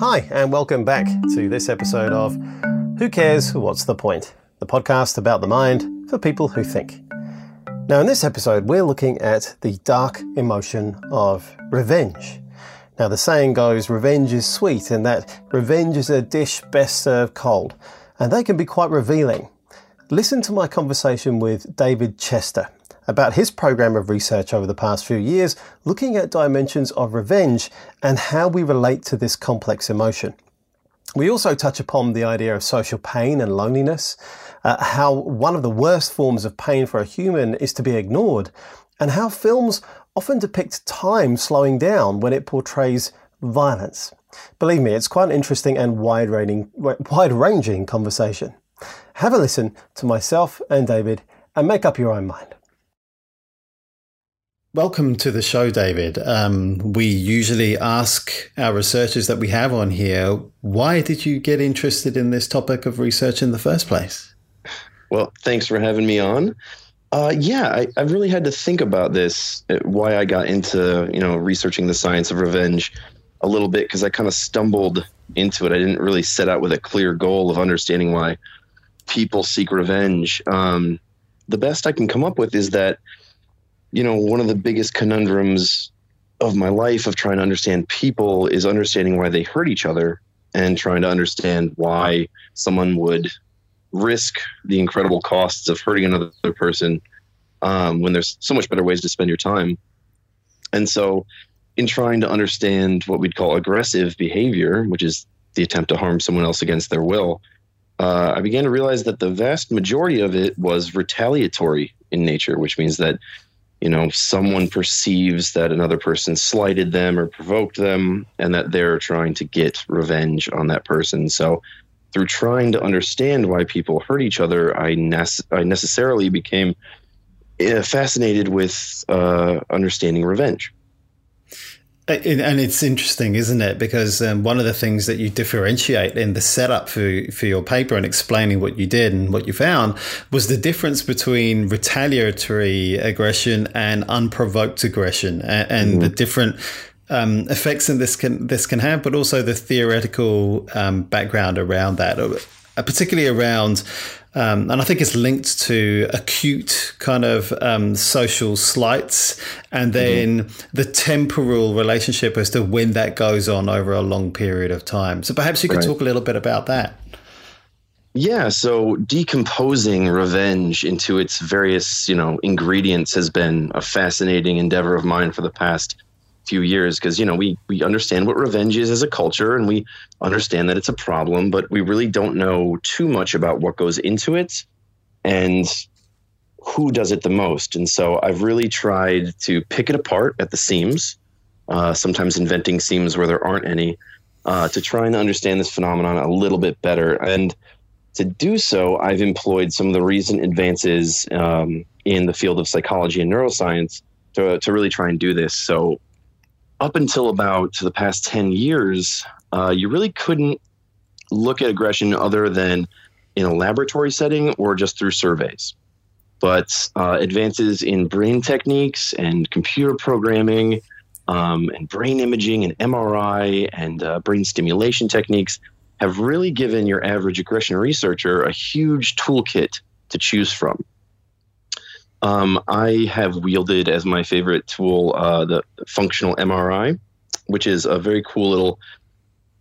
Hi, and welcome back to this episode of Who Cares? What's the Point? The podcast about the mind for people who think. Now, in this episode, we're looking at the dark emotion of revenge. Now, the saying goes, revenge is sweet, and that revenge is a dish best served cold, and they can be quite revealing. Listen to my conversation with David Chester about his program of research over the past few years, looking at dimensions of revenge and how we relate to this complex emotion. We also touch upon the idea of social pain and loneliness, uh, how one of the worst forms of pain for a human is to be ignored, and how films often depict time slowing down when it portrays violence. Believe me, it's quite an interesting and wide-ranging, wide-ranging conversation. Have a listen to myself and David and make up your own mind. Welcome to the show, David. Um, we usually ask our researchers that we have on here, why did you get interested in this topic of research in the first place? Well, thanks for having me on. Uh, yeah, I, I've really had to think about this, uh, why I got into you know researching the science of revenge a little bit because I kind of stumbled into it. I didn't really set out with a clear goal of understanding why people seek revenge. Um, the best I can come up with is that you know, one of the biggest conundrums of my life of trying to understand people is understanding why they hurt each other and trying to understand why someone would risk the incredible costs of hurting another person um, when there's so much better ways to spend your time. And so, in trying to understand what we'd call aggressive behavior, which is the attempt to harm someone else against their will, uh, I began to realize that the vast majority of it was retaliatory in nature, which means that you know someone perceives that another person slighted them or provoked them and that they're trying to get revenge on that person. So through trying to understand why people hurt each other i, I necessarily became uh, fascinated with uh, understanding revenge and it's interesting, isn't it? Because um, one of the things that you differentiate in the setup for, for your paper and explaining what you did and what you found was the difference between retaliatory aggression and unprovoked aggression and, and mm-hmm. the different um, effects that this can this can have, but also the theoretical um, background around that, uh, particularly around um, and I think it's linked to acute kind of um, social slights and then mm-hmm. the temporal relationship as to when that goes on over a long period of time. So perhaps you could right. talk a little bit about that. Yeah, so decomposing revenge into its various, you know, ingredients has been a fascinating endeavor of mine for the past few years because you know we we understand what revenge is as a culture and we understand that it's a problem but we really don't know too much about what goes into it and who does it the most. And so i've really tried to pick it apart at the seams uh, sometimes inventing seams where there aren't any uh, to try and understand this phenomenon a little bit better. And to do so i've employed some of the recent advances um, in the field of psychology and neuroscience to, to really try and do this. So up until about the past 10 years, uh, you really couldn't look at aggression other than in a laboratory setting or just through surveys. But uh, advances in brain techniques and computer programming um, and brain imaging and MRI and uh, brain stimulation techniques have really given your average aggression researcher a huge toolkit to choose from. Um, I have wielded as my favorite tool uh, the functional MRI, which is a very cool little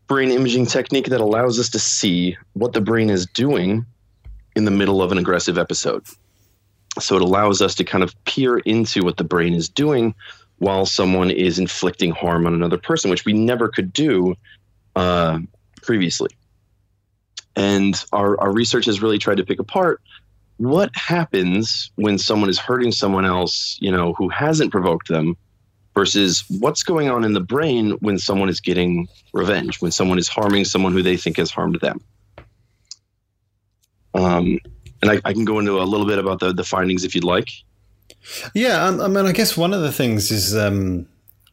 brain imaging technique that allows us to see what the brain is doing in the middle of an aggressive episode. So it allows us to kind of peer into what the brain is doing while someone is inflicting harm on another person, which we never could do uh, previously. And our, our research has really tried to pick apart what happens when someone is hurting someone else, you know, who hasn't provoked them versus what's going on in the brain when someone is getting revenge, when someone is harming someone who they think has harmed them. Um, and I, I can go into a little bit about the, the findings if you'd like. Yeah, I mean, I guess one of the things is um,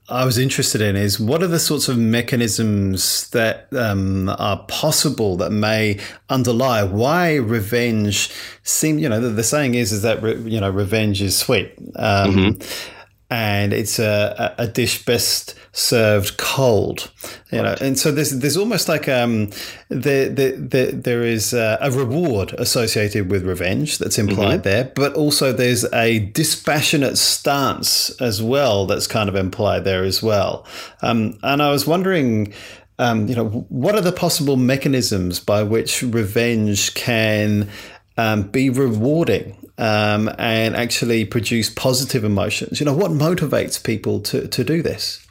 I was interested in is what are the sorts of mechanisms that um, are possible that may underlie why revenge seem you know the, the saying is is that re, you know revenge is sweet um, mm-hmm. And it's a, a dish best served cold, you know. And so there's there's almost like um, there, there, there is a reward associated with revenge that's implied mm-hmm. there, but also there's a dispassionate stance as well that's kind of implied there as well. Um, and I was wondering. Um, you know, what are the possible mechanisms by which revenge can um, be rewarding um, and actually produce positive emotions? You know, what motivates people to, to do this?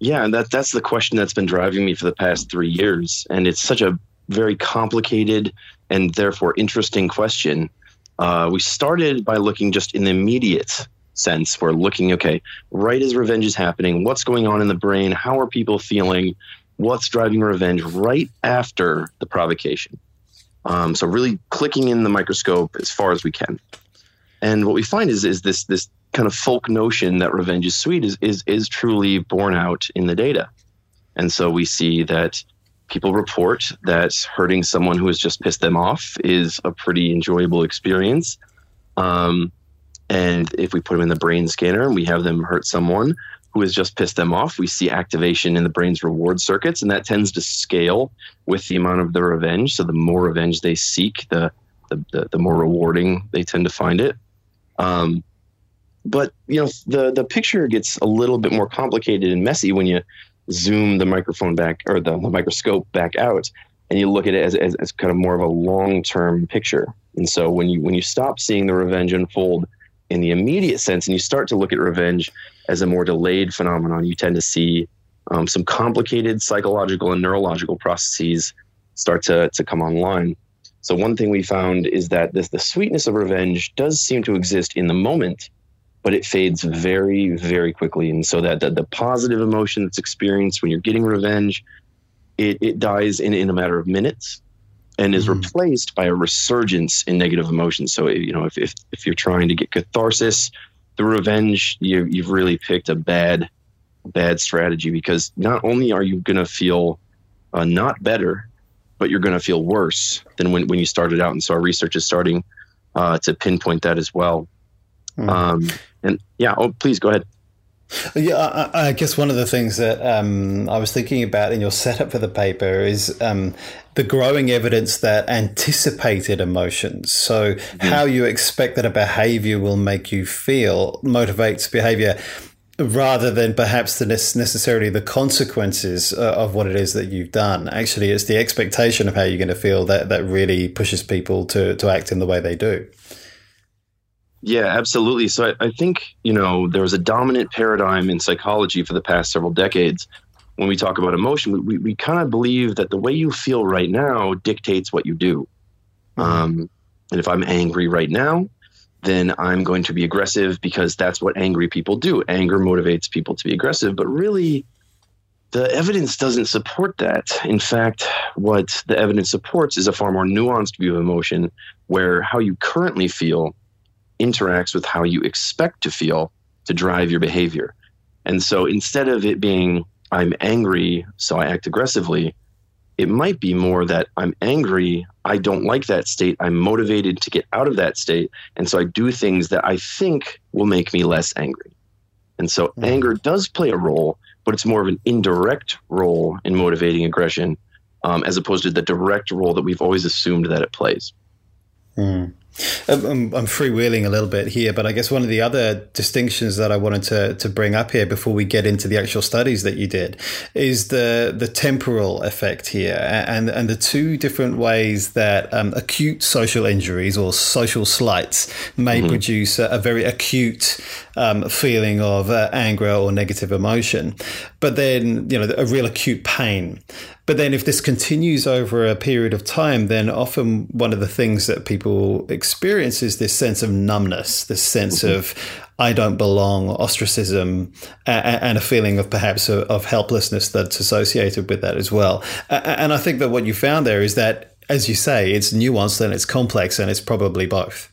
Yeah, that that's the question that's been driving me for the past three years, and it's such a very complicated and therefore interesting question. Uh, we started by looking just in the immediate sense. We're looking, okay, right as revenge is happening, what's going on in the brain? How are people feeling? What's driving revenge right after the provocation? Um, so really clicking in the microscope as far as we can. And what we find is is this this kind of folk notion that revenge is sweet is is is truly borne out in the data. And so we see that people report that hurting someone who has just pissed them off is a pretty enjoyable experience. Um, and if we put them in the brain scanner and we have them hurt someone, who has just pissed them off, we see activation in the brain's reward circuits, and that tends to scale with the amount of the revenge. So the more revenge they seek, the the, the, the more rewarding they tend to find it. Um, but you know, the the picture gets a little bit more complicated and messy when you zoom the microphone back or the, the microscope back out, and you look at it as, as, as kind of more of a long term picture. And so when you when you stop seeing the revenge unfold in the immediate sense, and you start to look at revenge as a more delayed phenomenon, you tend to see um, some complicated psychological and neurological processes start to, to come online. So one thing we found is that this, the sweetness of revenge does seem to exist in the moment, but it fades very, very quickly. And so that the, the positive emotion that's experienced when you're getting revenge, it, it dies in, in a matter of minutes and is mm. replaced by a resurgence in negative emotions. So, you know, if, if, if you're trying to get catharsis through revenge, you, you've really picked a bad, bad strategy because not only are you going to feel uh, not better, but you're going to feel worse than when, when you started out. And so our research is starting uh, to pinpoint that as well. Mm. Um, and yeah, oh, please go ahead. Yeah, I, I, guess one of the things that um, I was thinking about in your setup for the paper is um, the growing evidence that anticipated emotions, so mm-hmm. how you expect that a behavior will make you feel, motivates behavior rather than perhaps the necessarily the consequences uh, of what it is that you've done. Actually, it's the expectation of how you're going to feel that, that really pushes people to, to act in the way they do. Yeah, absolutely. So I, I, think, you know, there was a dominant paradigm in psychology for the past several decades. When we talk about emotion, we, we kind of believe that the way you feel right now dictates what you do. Mm-hmm. Um, and if I'm angry right now, then I'm going to be aggressive because that's what angry people do. Anger motivates people to be aggressive. But really, the evidence doesn't support that. In fact, what the evidence supports is a far more nuanced view of emotion where how you currently feel interacts with how you expect to feel to drive your behavior. And so instead of it being, I'm angry, so I act aggressively, it might be more that I'm angry, I don't like that state, I'm motivated to get out of that state. And so I do things that I think will make me less angry. And so mm. anger does play a role, but it's more of an indirect role in motivating aggression um, as opposed to the direct role that we've always assumed that it plays. Mm. I'm, I'm freewheeling a little bit here, but I guess one of the other distinctions that I wanted to, to bring up here before we get into the actual studies that you did is the the temporal effect here, and and the two different ways that um, acute social injuries or social slights may mm-hmm. produce a, a, very acute um, feeling of uh, anger or negative emotion, but then you know a real acute pain. But then, if this continues over a period of time, then often one of the things that people experience is this sense of numbness, this sense mm-hmm. of I don't belong, ostracism, and a feeling of perhaps of helplessness that's associated with that as well. And I think that what you found there is that, as you say, it's nuanced and it's complex, and it's probably both.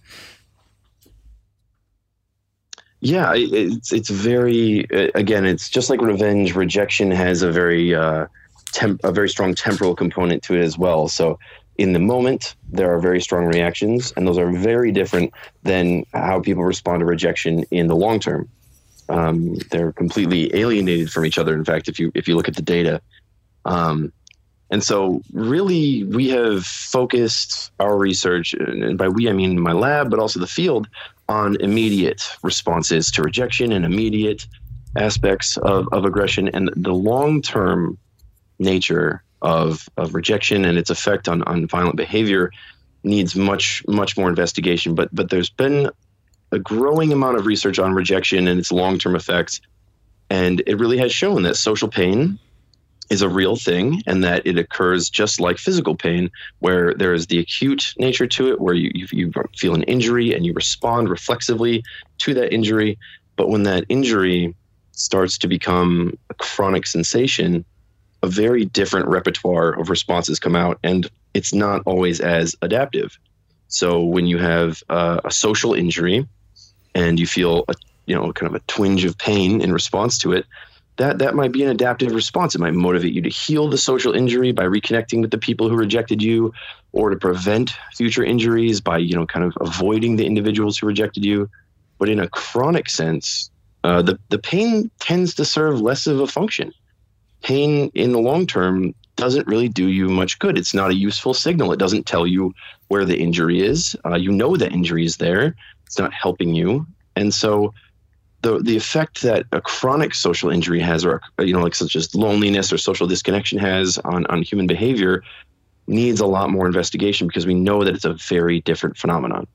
Yeah, it's it's very again, it's just like revenge. Rejection has a very uh, temp- a very strong temporal component to it as well. So in the moment, there are very strong reactions, and those are very different than how people respond to rejection in the long term. Um, they're completely alienated from each other. In fact, if you if you look at the data, um, and so really we have focused our research, and by we I mean my lab, but also the field, on immediate responses to rejection and immediate aspects of, of aggression and the long term nature of, of rejection and its effect on, on violent behavior needs much much more investigation. But but there's been a growing amount of research on rejection and its long term effects, and it really has shown that social pain is a real thing and that it occurs just like physical pain, where there is the acute nature to it, where you, you, you feel an injury and you respond reflexively to that injury. But when that injury starts to become a chronic sensation, a very different repertoire of responses come out, and it's not always as adaptive. So when you have uh, a social injury and you feel a you know kind of a twinge of pain in response to it, that that might be an adaptive response. It might motivate you to heal the social injury by reconnecting with the people who rejected you, or to prevent future injuries by you know kind of avoiding the individuals who rejected you. But in a chronic sense, uh, the the pain tends to serve less of a function pain in the long term doesn't really do you much good. It's not a useful signal. It doesn't tell you where the injury is. Uh, you know the injury is there. It's not helping you, and so the the effect that a chronic social injury has, or you know, like such as loneliness or social disconnection has on on human behavior, needs a lot more investigation because we know that it's a very different phenomenon.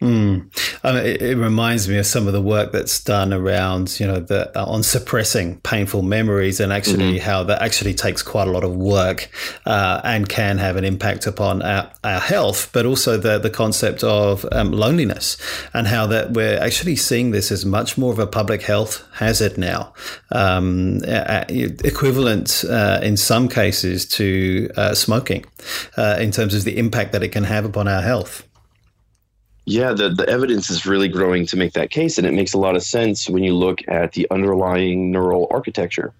Mm. Um, it, it, reminds me of some of the work that's done around, you know, the, uh, on suppressing painful memories, and actually mm-hmm. how that actually takes quite a lot of work uh, and can have an impact upon our, our health, but also the the concept of um, loneliness and how that we're actually seeing this as much more of a public health hazard now, um, equivalent uh, in some cases to uh, smoking uh, in terms of the impact that it can have upon our health. Yeah, the, the evidence is really growing to make that case, and it makes a lot of sense when you look at the underlying neural architecture.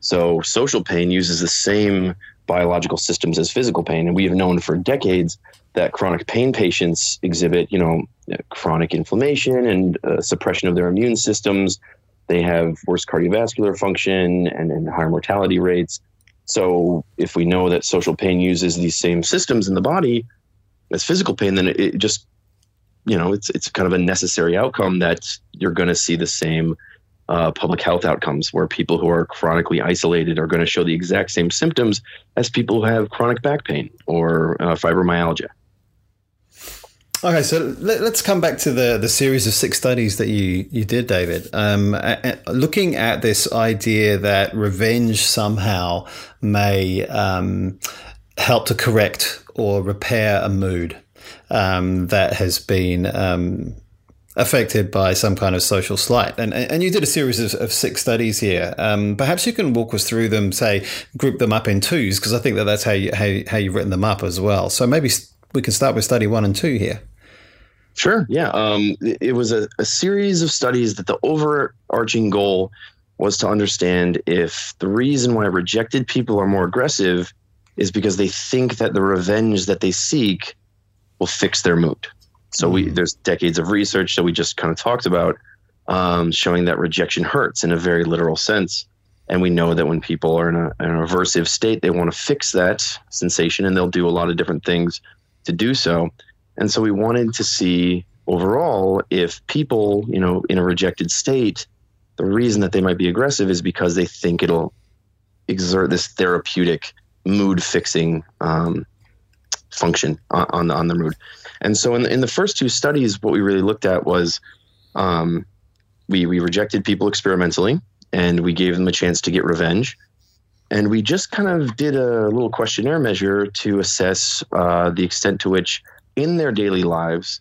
So, social pain uses the same biological systems as physical pain, and we have known for decades that chronic pain patients exhibit, you know, chronic inflammation and uh, suppression of their immune systems. They have worse cardiovascular function and, and higher mortality rates. So, if we know that social pain uses these same systems in the body as physical pain, then it, it just you know, it's it's kind of a necessary outcome that you're going to see the same uh, public health outcomes where people who are chronically isolated are going to show the exact same symptoms as people who have chronic back pain or uh, fibromyalgia. Okay, so let, us come back to the, the series of six studies that you, you did, David. Um, looking at this idea that revenge somehow may um, help to correct or repair a mood um, that has been um, affected by some kind of social slight. And, and you did a series of, of six studies here. Um, perhaps you can walk us through them, say, group them up in twos, because I think that that's how, you, how, how you've written them up as well. So maybe we can start with study one and two here. Sure. Yeah. Um, it was a, a series of studies that the overarching goal was to understand if the reason why rejected people are more aggressive is because they think that the revenge that they seek will fix their mood. So we mm. there's decades of research that we just kind of talked about um, showing that rejection hurts in a very literal sense. And we know that when people are in, a, in an aversive state, they want to fix that sensation and they'll do a lot of different things to do so. And so we wanted to see overall if people, you know, in a rejected state, the reason that they might be aggressive is because they think it'll exert this therapeutic mood fixing um, function on, on the on the mood. And so in the, in the first two studies, what we really looked at was um, we we rejected people experimentally, and we gave them a chance to get revenge. And we just kind of did a little questionnaire measure to assess uh, the extent to which, in their daily lives,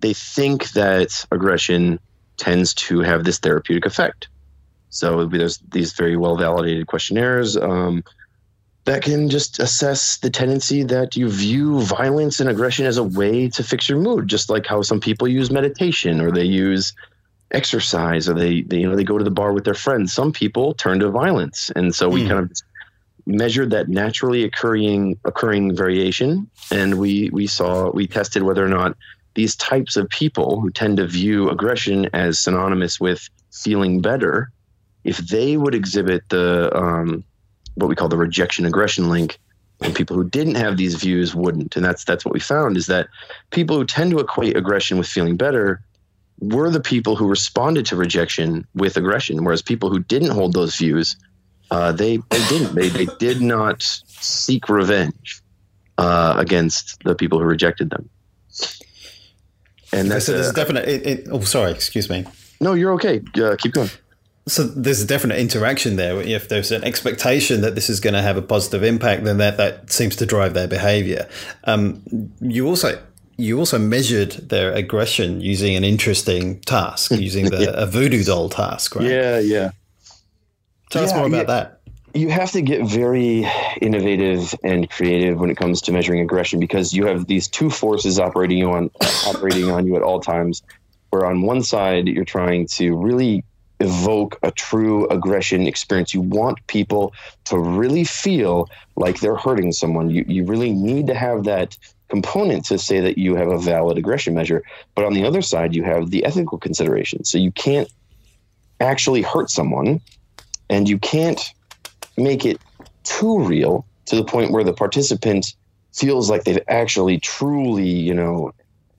they think that aggression tends to have this therapeutic effect. So there's these very well validated questionnaires. Um, that can just assess the tendency that you view violence and aggression as a way to fix your mood, just like how some people use meditation or they use exercise or they, they you know they go to the bar with their friends. Some people turn to violence, and so we mm. kind of measured that naturally occurring occurring variation, and we we saw we tested whether or not these types of people who tend to view aggression as synonymous with feeling better, if they would exhibit the um, what we call the rejection aggression link, and people who didn't have these views wouldn't. And that's that's what we found is that people who tend to equate aggression with feeling better were the people who responded to rejection with aggression, whereas people who didn't hold those views, uh, they they didn't. They they did not seek revenge uh, against the people who rejected them. And that's so there's a, definite. It, it, oh, sorry. Excuse me. No, you're okay. Uh, keep going. So there's a definite interaction there. If there's an expectation that this is going to have a positive impact, then that, that seems to drive their behavior. Um, you also you also measured their aggression using an interesting task, using the, yeah. a voodoo doll task, right? Yeah, yeah. Tell yeah, us more about that you have to get very innovative and creative when it comes to measuring aggression because you have these two forces operating you on operating on you at all times where on one side you're trying to really evoke a true aggression experience. You want people to really feel like they're hurting someone. You you really need to have that component to say that you have a valid aggression measure. But on the other side you have the ethical consideration so you can't actually hurt someone and you can't make it too real to the point where the participant feels like they've actually truly, you know,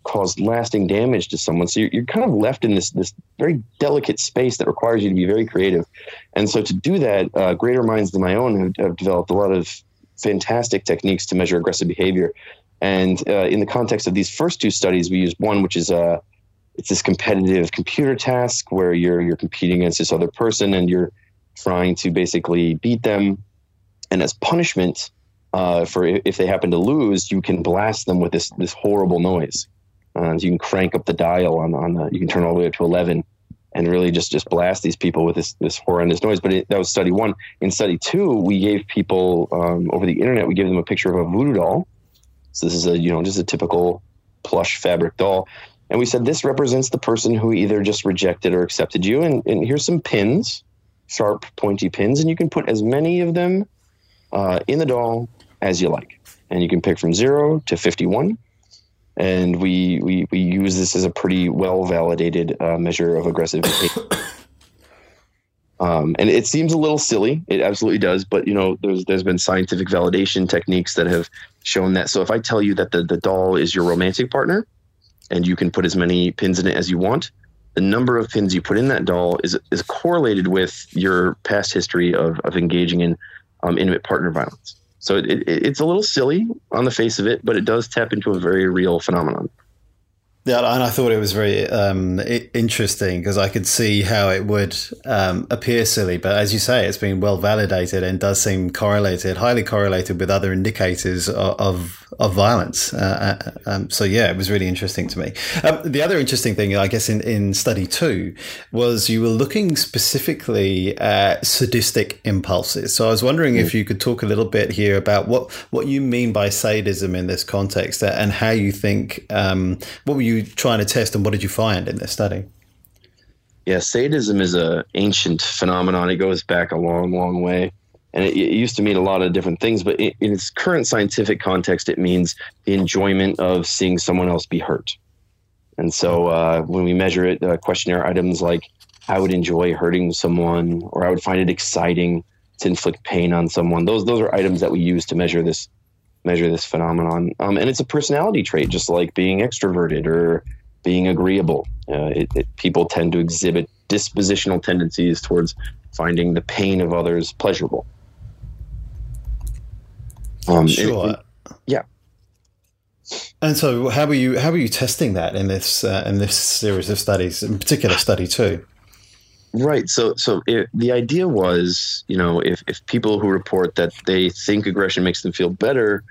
caused lasting damage to someone. So you're, you're kind of left in this this very delicate space that requires you to be very creative. And so to do that, uh, greater minds than my own have, have, developed a lot of fantastic techniques to measure aggressive behavior. And uh, in the context of these first two studies, we used one which is a uh, it's this competitive computer task where you're you're competing against this other person and you're trying to basically beat them. And as punishment uh, for if they happen to lose, you can blast them with this this horrible noise. Uh, you can crank up the dial on on the, you can turn all the way up to eleven, and really just just blast these people with this this horrendous noise. But it, that was study one. In study two, we gave people um, over the internet. We gave them a picture of a voodoo doll. So this is a you know just a typical plush fabric doll. And we said this represents the person who either just rejected or accepted you. And, and here's some pins sharp, pointy pins, and you can put as many of them uh, in the doll as you like. And you can pick from zero to 51. And we, we, we use this as a pretty well validated uh, measure of aggressive behavior. Um, and it seems a little silly. It absolutely does. But you know, there's there's been scientific validation techniques that have shown that. So if I tell you that the, the doll is your romantic partner, and you can put as many pins in it as you want, the number of pins you put in that doll is is correlated with your past history of, of engaging in um, intimate partner violence. So it, it, it's a little silly on the face of it, but it does tap into a very real phenomenon. Yeah, and I thought it was very um, interesting because I could see how it would um, appear silly, but as you say, it's been well validated and does seem correlated, highly correlated with other indicators of, of of violence. Uh, uh, um, so yeah, it was really interesting to me. Um, the other interesting thing, I guess, in, in study two was you were looking specifically at sadistic impulses. So I was wondering mm. if you could talk a little bit here about what what you mean by sadism in this context and how you think um, what were you trying to test and what did you find in this study? Yeah, sadism is a ancient phenomenon. It goes back a long, long way and it, it, used to mean a lot of different things but in, in, its current scientific context it means the enjoyment of seeing someone else be hurt. And so uh, when we measure it uh, questionnaire items like i would enjoy hurting someone or i would find it exciting to inflict pain on someone those those are items that we use to measure this measure this phenomenon. Um, and it's a personality trait just like being extroverted or being agreeable. Uh, it, it, people tend to exhibit dispositional tendencies towards finding the pain of others pleasurable um, sure. Yeah. And so, how were you? How were you testing that in this uh, in this series of studies, in particular, study two? Right. So, so it, the idea was, you know, if if people who report that they think aggression makes them feel better,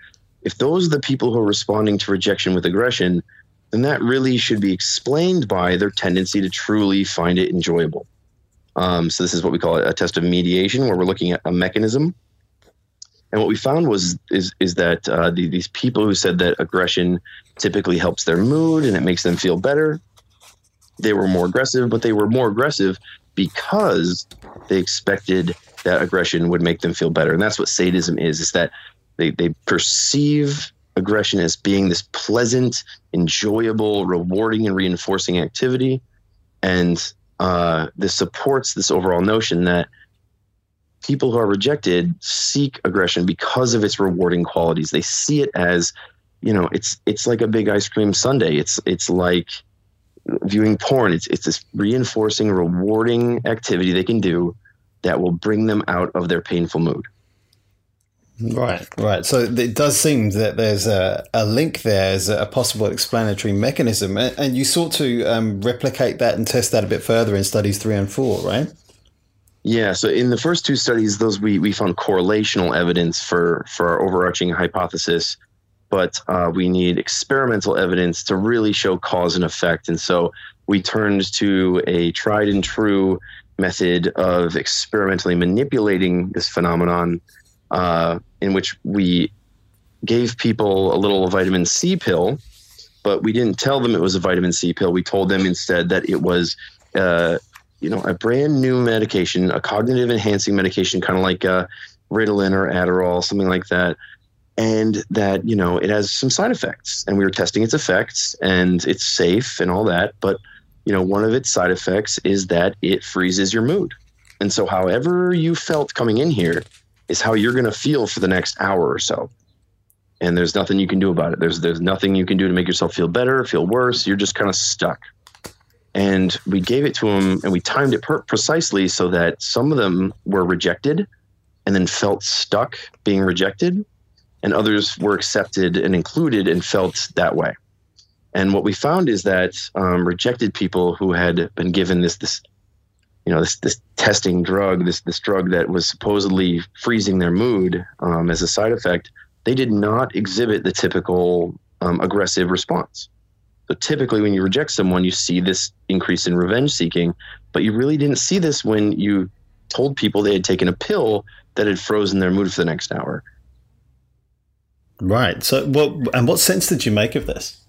if those are the people who are responding to rejection with aggression, then that really should be explained by their tendency to truly find it enjoyable. Um, so, this is what we call a test of mediation, where we're looking at a mechanism and what we found was is is that uh, the, these people who said that aggression typically helps their mood and it makes them feel better, they were more aggressive, but they were more aggressive because they expected that aggression would make them feel better. And that's what sadism is: is that they they perceive aggression as being this pleasant, enjoyable, rewarding, and reinforcing activity. And uh, this supports this overall notion that people who are rejected seek aggression because of its rewarding qualities. They see it as, you know, it's it's like a big ice cream sundae. It's it's like viewing porn. It's it's this reinforcing, rewarding activity they can do that will bring them out of their painful mood. Right, right. So it does seem that there's a, a link there as a possible explanatory mechanism, and you sought to um, replicate that and test that a bit further in studies three and four, right? Yeah. So in the first two studies, those we we found correlational evidence for for our overarching hypothesis, but uh, we need experimental evidence to really show cause and effect, and so we turned to a tried and true method of experimentally manipulating this phenomenon uh, in which we gave people a little vitamin C pill, but we didn't tell them it was a vitamin C pill. We told them instead that it was, uh, you know, a brand new medication, a cognitive enhancing medication, kind of like uh, Ritalin or Adderall, something like that. And that, you know, it has some side effects. And we were testing its effects and it's safe and all that. But, you know, one of its side effects is that it freezes your mood. And so, however you felt coming in here, is how you're going to feel for the next hour or so. And there's nothing you can do about it. There's there's nothing you can do to make yourself feel better, feel worse. You're just kind of stuck. And we gave it to them, and we timed it per- precisely so that some of them were rejected, and then felt stuck being rejected, and others were accepted and included and felt that way. And what we found is that um, rejected people who had been given this this you know this this testing drug, this this drug that was supposedly freezing their mood um, as a side effect, they did not exhibit the typical um, aggressive response. So typically, when you reject someone, you see this increase in revenge seeking, but you really didn't see this when you told people they had taken a pill that had frozen their mood for the next hour. Right. So, what and what sense did you make of this?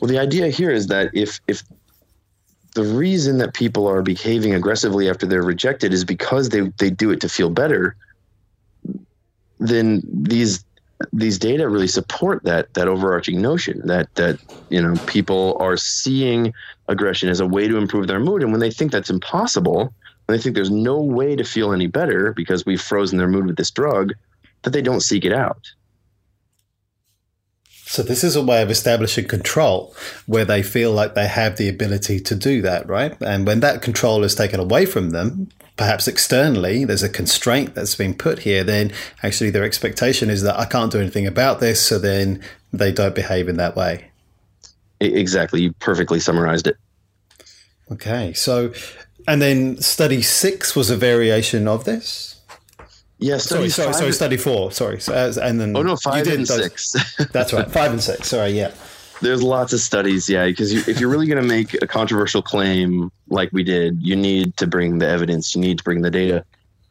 Well, the idea here is that if if the reason that people are behaving aggressively after they're rejected is because they they do it to feel better then these these data really support that that overarching notion that that you know people are seeing aggression as a way to improve their mood. And when they think that's impossible when they think there's no way to feel any better because we've frozen their mood with this drug that they don't seek it out so this is a way of establishing control where they feel like they have the ability to do that, right? And when that control is taken away from them, perhaps externally, there's a constraint that's been put here, then actually their expectation is that I can't do anything about this, so then they don't behave in that way. Exactly. You perfectly summarized it. Okay. So, and then study six was a variation of this? Yes, sorry, sorry, sorry, study four. Sorry, and then oh no, five and those, six. that's right, five and six. Sorry, yeah. There's lots of studies, yeah, because you, if you're really going to make a controversial claim like we did, you need to bring the evidence, you need to bring the data,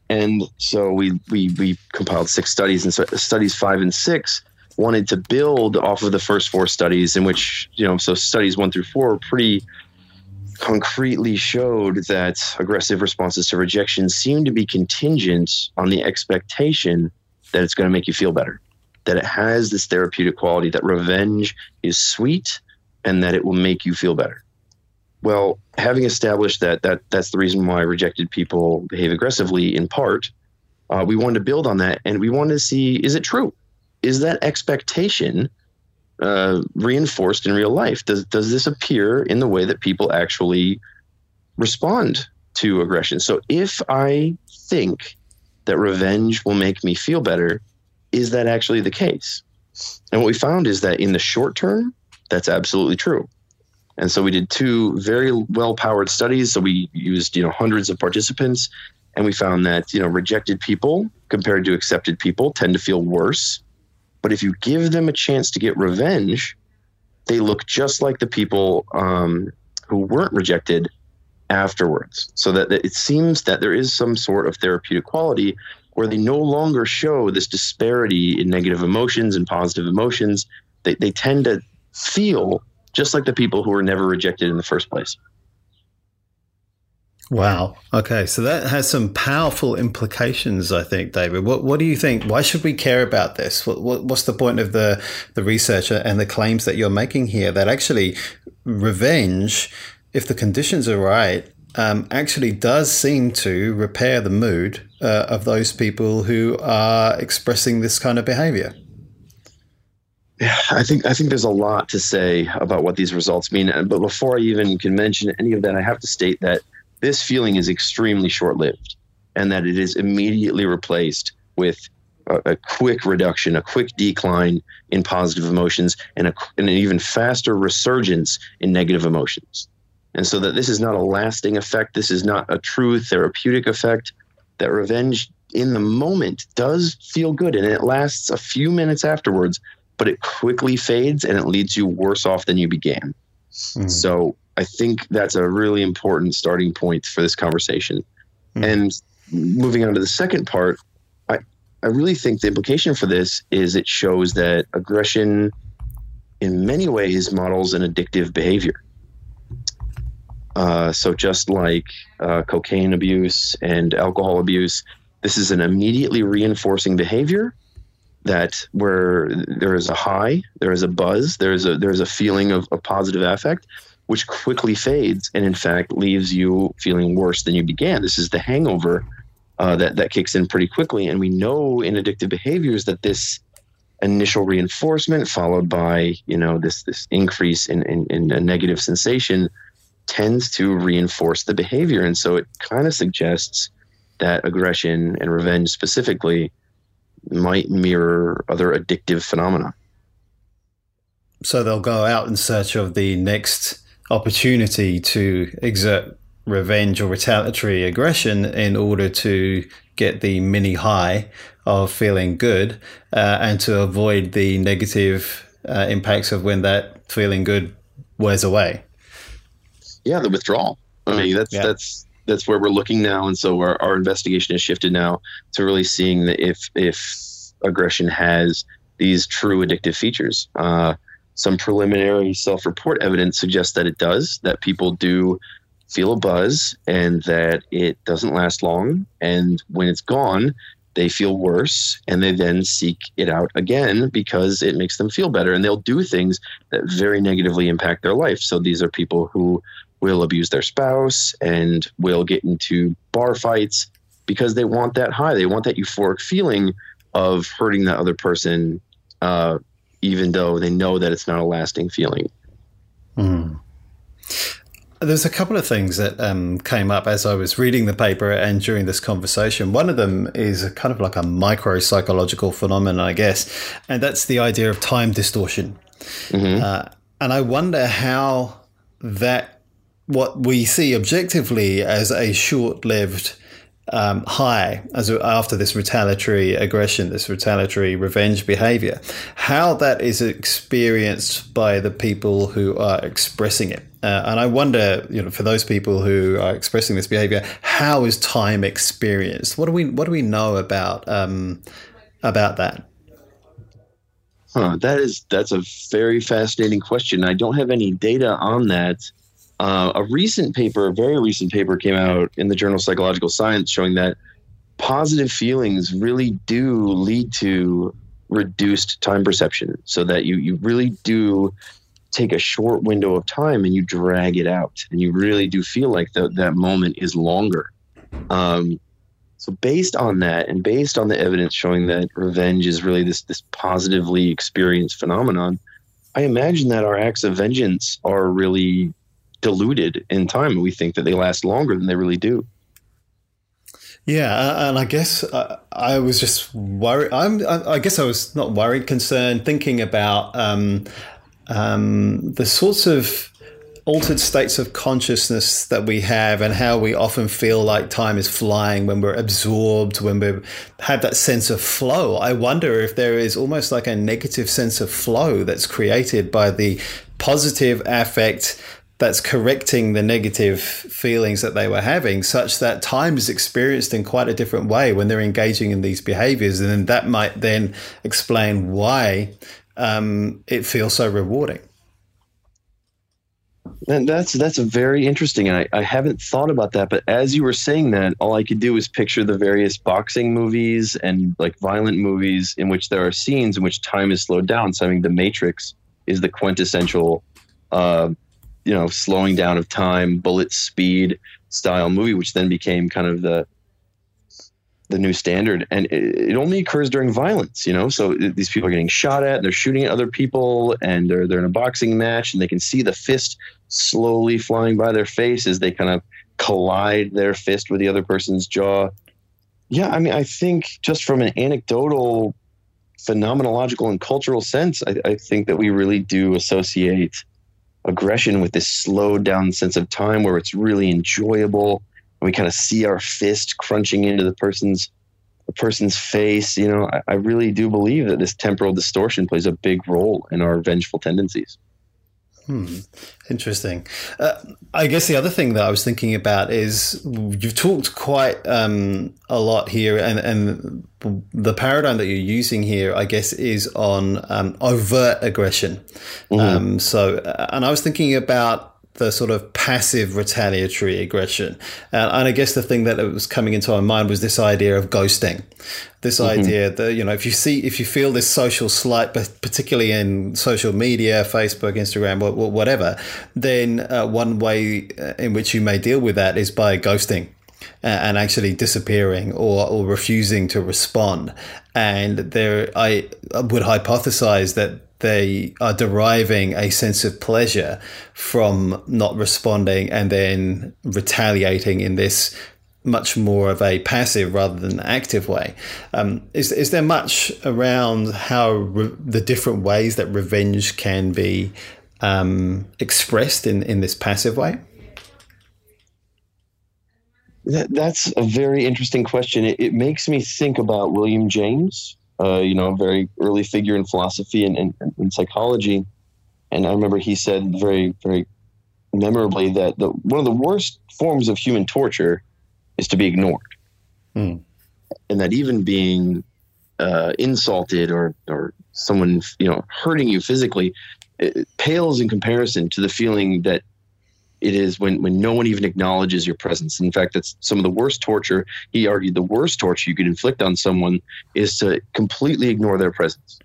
and so we we we compiled six studies, and so studies five and six wanted to build off of the first four studies, in which you know, so studies one through four are pretty concretely showed that aggressive responses to rejection seem to be contingent on the expectation that it's going to make you feel better, that it has this therapeutic quality, that revenge is sweet and that it will make you feel better. Well, having established that, that that's the reason why rejected people behave aggressively in part, uh, we wanted to build on that and we wanted to see is it true? Is that expectation uh, reinforced in real life? Does does this appear in the way that people actually respond to aggression? So if I think that revenge will make me feel better, is that actually the case? And what we found is that in the short term, that's absolutely true. And so we did two very well powered studies. So we used, you know, hundreds of participants and we found that, you know, rejected people compared to accepted people tend to feel worse but if you give them a chance to get revenge, they look just like the people um, who weren't rejected afterwards. So that, that it seems that there is some sort of therapeutic quality where they no longer show this disparity in negative emotions and positive emotions. They, they tend to feel just like the people who were never rejected in the first place. Wow. Okay. So that has some powerful implications, I think, David. What, what do you think? Why should we care about this? What, what, what's the point of the, the research and the claims that you're making here that actually revenge, if the conditions are right, um, actually does seem to repair the mood uh, of those people who are expressing this kind of behavior? Yeah, I think I think there's a lot to say about what these results mean. But before I even can mention any of that, I have to state that this feeling is extremely short lived and that it is immediately replaced with a, a, quick reduction, a quick decline in positive emotions, and, a, and an even faster resurgence in negative emotions. And so that this is not a lasting effect, this is not a true therapeutic effect, that revenge in the moment does feel good and it lasts a few minutes afterwards, but it quickly fades and it leads you worse off than you began. Mm. So I think that's a really important starting point for this conversation. Mm. And moving on to the second part, I, I really think the implication for this is it shows that aggression in many ways models an addictive behavior. Uh, so just like uh, cocaine abuse and alcohol abuse, this is an immediately reinforcing behavior that where there is a high, there is a buzz, there is a there is a feeling of, a positive affect, which quickly fades and in fact leaves you feeling worse than you began. This is the hangover uh, that that kicks in pretty quickly, and we know in addictive behaviors that this initial reinforcement followed by you know this this increase in, in, in a negative sensation tends to reinforce the behavior, and so it kind of suggests that aggression and revenge specifically might mirror other addictive phenomena. So they'll go out in search of the next opportunity to exert revenge or retaliatory aggression in order to get the mini high of feeling good uh, and to avoid the negative uh, impacts of when that feeling good wears away. Yeah, the withdrawal. I mean, that's yeah. that's that's where we're looking now, and so our, our investigation has shifted now to really seeing that if if aggression has these true addictive features. Uh, some preliminary self report evidence suggests that it does, that people do feel a buzz and that it doesn't last long. And when it's gone, they feel worse and they then seek it out again because it makes them feel better. And they'll do things that very negatively impact their life. So these are people who will abuse their spouse and will get into bar fights because they want that high. They want that euphoric feeling of hurting the other person uh, even though they know that it's not a lasting feeling. Mm. There's a couple of things that um, came up as I was reading the paper and during this conversation. One of them is kind of like a micro psychological phenomenon, I guess, and that's the idea of time distortion. Mm-hmm. Uh, and I wonder how that, what we see objectively as a short lived um, high as after this retaliatory aggression, this retaliatory revenge behavior, how that is experienced by the people who are expressing it. Uh, and I wonder, you know, for those people who are expressing this behavior, how is time experienced? What do we what do we know about um, about that? Huh, that is that's a very fascinating question. I don't have any data on that. Uh, a recent paper, a very recent paper, came out in the journal Psychological Science showing that positive feelings really do lead to reduced time perception, so that you you really do take a short window of time and you drag it out, and you really do feel like that that moment is longer. Um, so based on that, and based on the evidence showing that revenge is really this this positively experienced phenomenon, I imagine that our acts of vengeance are really diluted in time. We think that they last longer than they really do. Yeah, and I guess uh, I was just worried. I'm, I guess I was not worried, concerned, thinking about um, um, the sorts of altered states of consciousness that we have and how we often feel like time is flying when we're absorbed, when we have that sense of flow. I wonder if there is almost like a negative sense of flow that's created by the positive affect that's correcting the negative feelings that they were having, such that time is experienced in quite a different way when they're engaging in these behaviors. And then that might then explain why um, it feels so rewarding. And that's that's very interesting. And I, I haven't thought about that, but as you were saying that, all I could do was picture the various boxing movies and like violent movies in which there are scenes in which time is slowed down. So I mean, The Matrix is the quintessential, uh, you know, slowing down of time, bullet speed style movie, which then became kind of the the new standard. And it, it, only occurs during violence you know? So uh, these people are getting shot at they're shooting at other people and they're, they're in a boxing match and they can see the fist slowly flying by their face as they kind of collide their fist with the other person's jaw. Yeah i mean i think just from an anecdotal phenomenological and cultural sense I, I think that we really do associate aggression with this slowed down sense of time where it's really enjoyable and we kind of see our fist crunching into the person's the person's face. You know, I, I really do believe that this temporal distortion plays a big role in our vengeful tendencies. Hmm. Interesting. Uh, I guess the other thing that I was thinking about is you've talked quite um, a lot here, and, and the paradigm that you're using here, I guess, is on um, overt aggression. Mm-hmm. Um, so, uh, and I was thinking about the sort of passive retaliatory aggression. And, and, I guess the thing that was coming into my mind was this idea of ghosting. This mm-hmm. idea that, you know, if you see, if you feel this social slight, but particularly in social media, Facebook, Instagram, whatever, then uh, one way uh, in which you may deal with that is by ghosting uh, and actually disappearing or, or refusing to respond. And there, I would hypothesize that they are deriving a sense of pleasure from not responding and then retaliating in this much more of a passive rather than active way. Um, is is there much around how re- the different ways that revenge can be um, expressed in in this passive way? That, that's a very interesting question. It, it makes me think about William James uh, you know, a very early figure in philosophy and, and, and, psychology. And I remember he said very, very memorably that the, one of the worst forms of human torture is to be ignored. Mm. And that even being uh, insulted or, or someone, you know, hurting you physically pales in comparison to the feeling that it is when, when no one even acknowledges your presence. In fact, that's some of the worst torture. He argued the worst torture you could inflict on someone is to completely ignore their presence.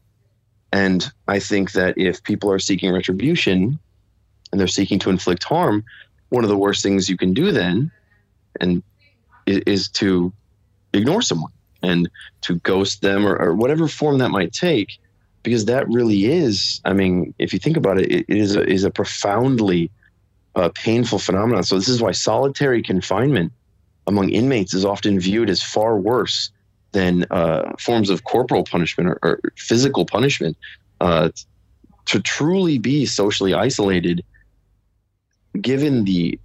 And I think that if people are seeking retribution and they're seeking to inflict harm, one of the worst things you can do then and is to ignore someone and to ghost them or, or whatever form that might take because that really is i mean if you think about it it is a, is a profoundly uh, painful phenomenon. So this is why solitary confinement among inmates is often viewed as far worse than uh, forms of corporal punishment or, or physical punishment. Uh, to truly be socially isolated, given the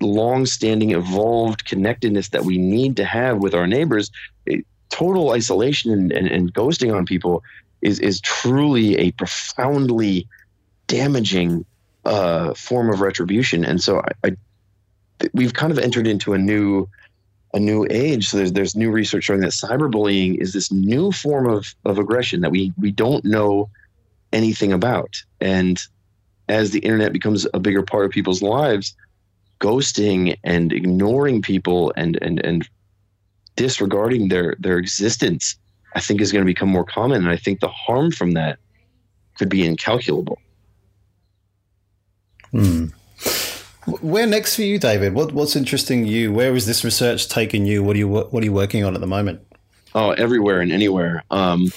long-standing evolved connectedness that we need to have with our neighbors, total isolation and, and, and ghosting on people is is truly a profoundly damaging uh, form of retribution. And so I, I, we've kind of entered into a new a new age. So there's there's new research showing that cyberbullying is this new form of of aggression that we we don't know anything about. And as the internet becomes a bigger part of people's lives, ghosting and ignoring people and and and disregarding their their existence, I think is going to become more common. And I think the harm from that could be incalculable. Hmm. Where next for you, David? What, what's interesting you? Where is this research taking you? What are you What are you working on at the moment? Oh, everywhere and anywhere. Um,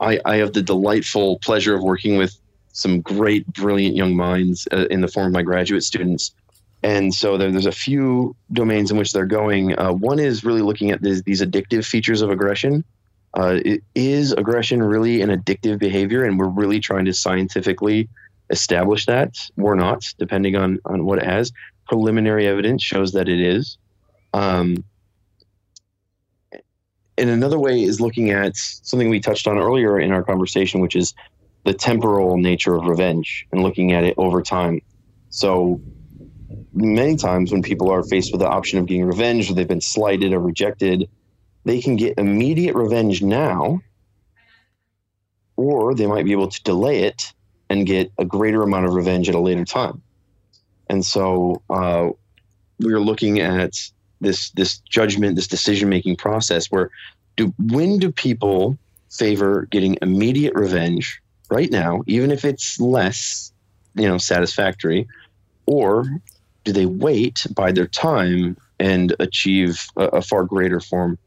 I, I have the delightful pleasure of working with some great, brilliant young minds uh, in the form of my graduate students. And so there, there's a few domains in which they're going. Uh, one is really looking at this, these addictive features of aggression. Uh, is aggression really an addictive behavior? And we're really trying to scientifically establish that or not, depending on, on what it has. Preliminary evidence shows that it is. Um, and another way is looking at something we touched on earlier in our conversation, which is the temporal nature of revenge and looking at it over time. So, many times when people are faced with the option of getting revenge or they've been slighted or rejected, they can get immediate revenge now, or they might be able to delay it and get a greater amount of revenge at a later time. And so uh, we are looking at this this judgment, this decision making process where do when do people favor getting immediate revenge right now, even if it's less, you know, satisfactory, or do they wait, by their time, and achieve a, a far greater form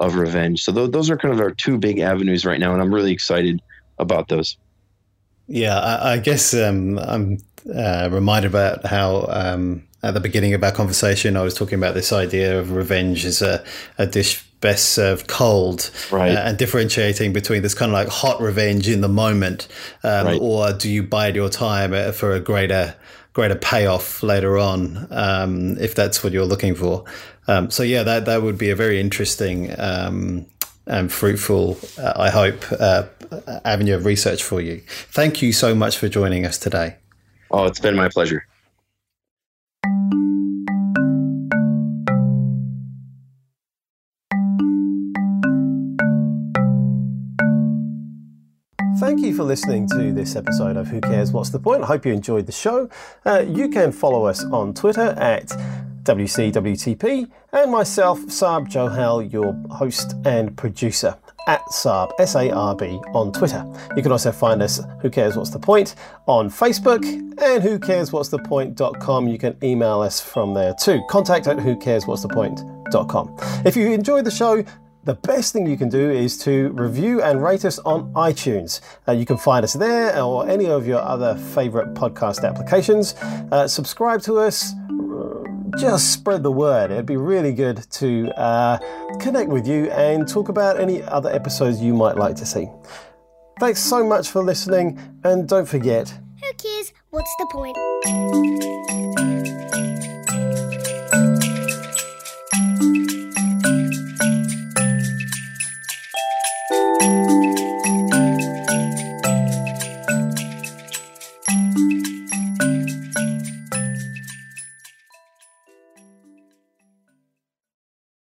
of revenge? So th- those are kind of our two big avenues right now, and I'm really excited about those. Yeah, I, I guess um, I'm uh, reminded about how um, at the beginning of our conversation I was talking about this idea of revenge as a, a dish best served cold, right. uh, and differentiating between this kind of like hot revenge in the moment, um, right. or do you bide your time uh, for a greater greater payoff later on, um, if that's what you're looking for. Um, so yeah, that that would be a very interesting um, and fruitful, uh, I hope, uh, avenue of research for you. Thank you so much for joining us today. Oh, it's been my pleasure. Thank you for listening to this episode of Who Cares What's the Point. I hope you enjoyed the show. Uh, you can follow us on Twitter at WCWTP and myself, Sarb Johal, your host and producer at Sarb, S A R B, on Twitter. You can also find us, Who Cares What's the Point, on Facebook and Who Cares What's the Point.com. You can email us from there too. Contact at Who Cares What's the Point.com. If you enjoyed the show, the best thing you can do is to review and rate us on iTunes. Uh, you can find us there or any of your other favorite podcast applications. Uh, subscribe to us just spread the word. It'd be really good to uh, connect with you and talk about any other episodes you might like to see. Thanks so much for listening, and don't forget who cares? What's the point?